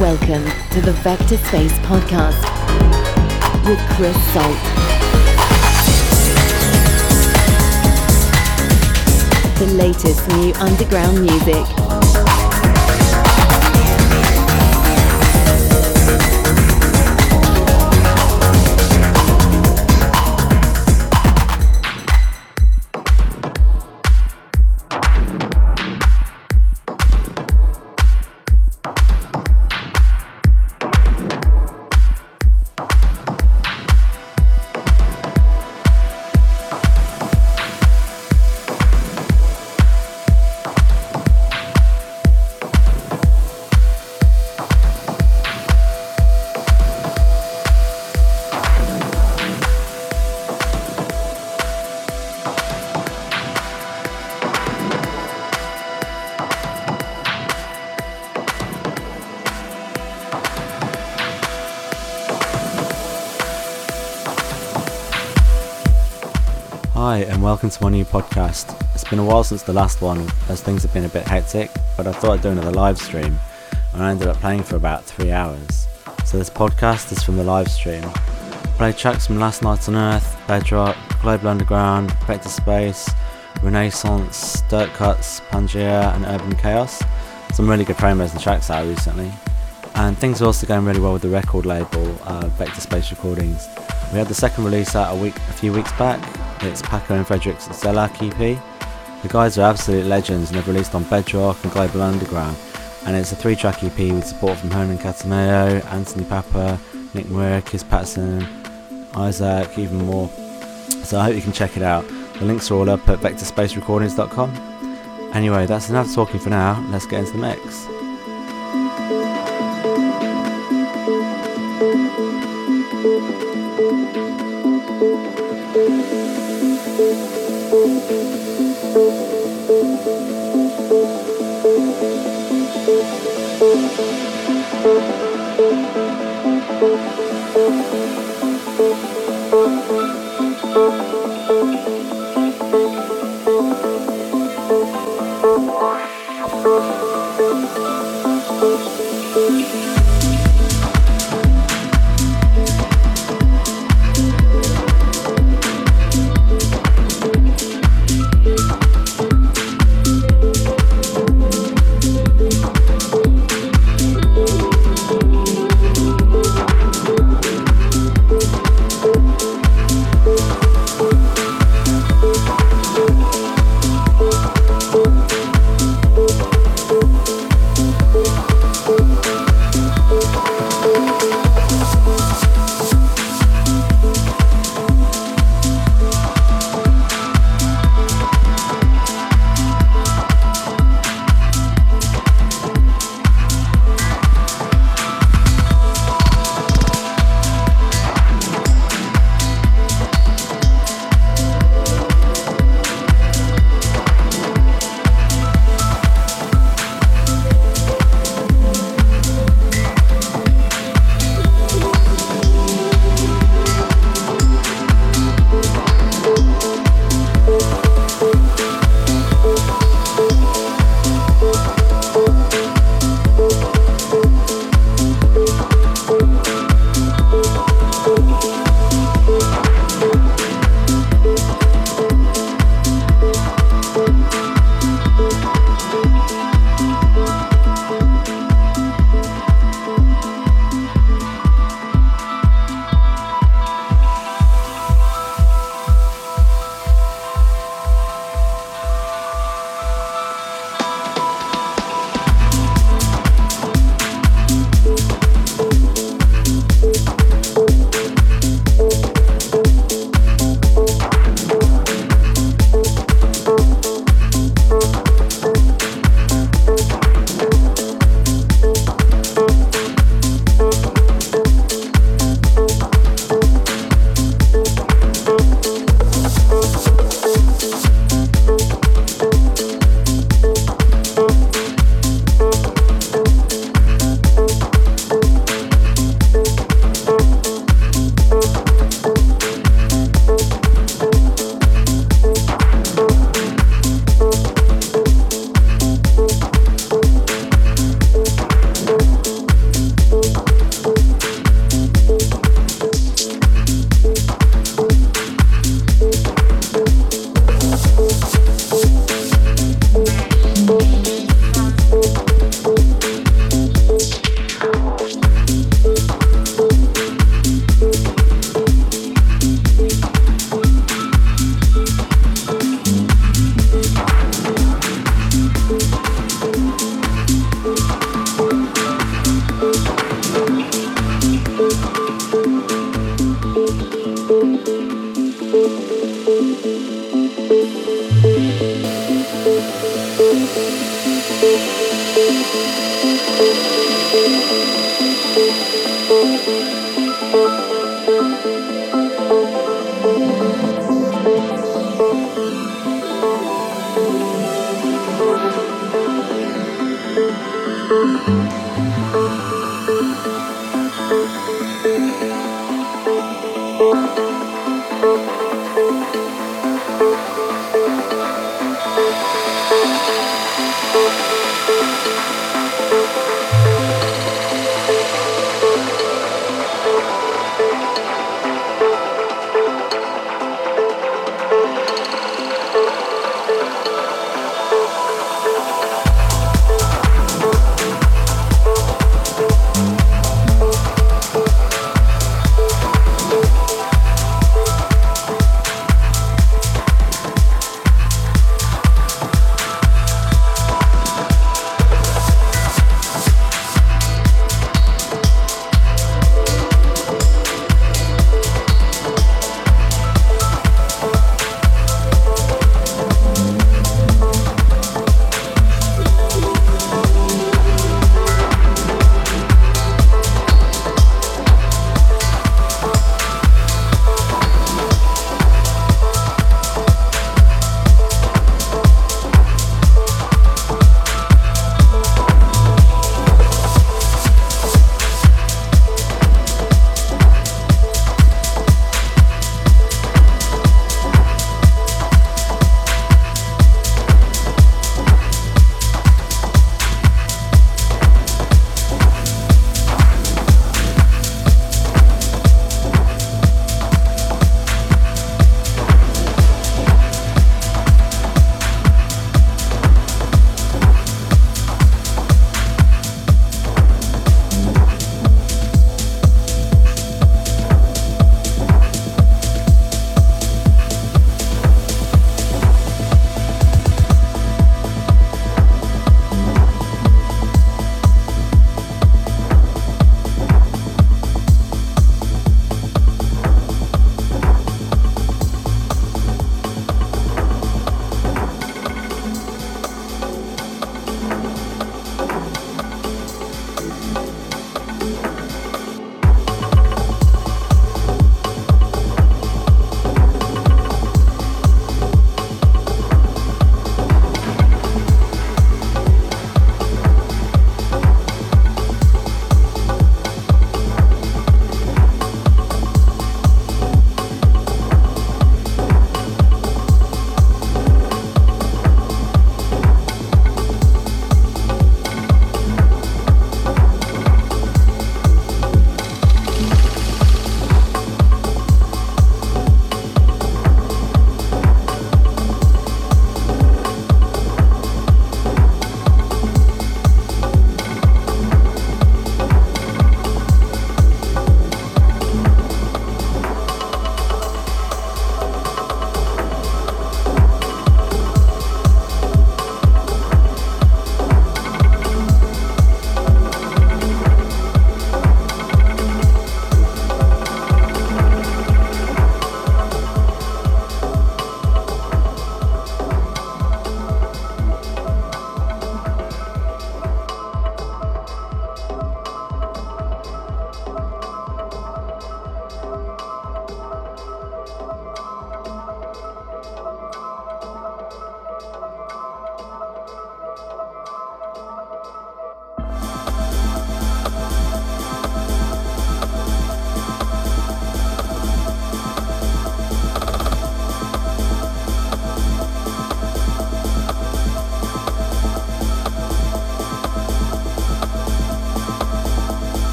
Welcome to the Vector Space Podcast with Chris Salt. The latest new underground music. Welcome to my new podcast. It's been a while since the last one, as things have been a bit hectic, but I thought I'd do another live stream, and I ended up playing for about three hours. So this podcast is from the live stream. I played tracks from Last Night on Earth, Bedrock, Global Underground, Vector Space, Renaissance, Dirt Cuts, Pangea, and Urban Chaos. Some really good promos and tracks out recently. And things are also going really well with the record label, uh, Vector Space Recordings. We had the second release out a week, a few weeks back, it's Pako and Frederik's Xelak EP. The guys are absolute legends and they've released on Bedrock and Global Underground. And it's a three track EP with support from Hernan Cattaneo, Anthony Papa, Nick Muir, Kiss Patterson, Isaac, even more. So I hope you can check it out. The links are all up at vectorspacerecordings.com. Anyway, that's enough talking for now. Let's get into the mix.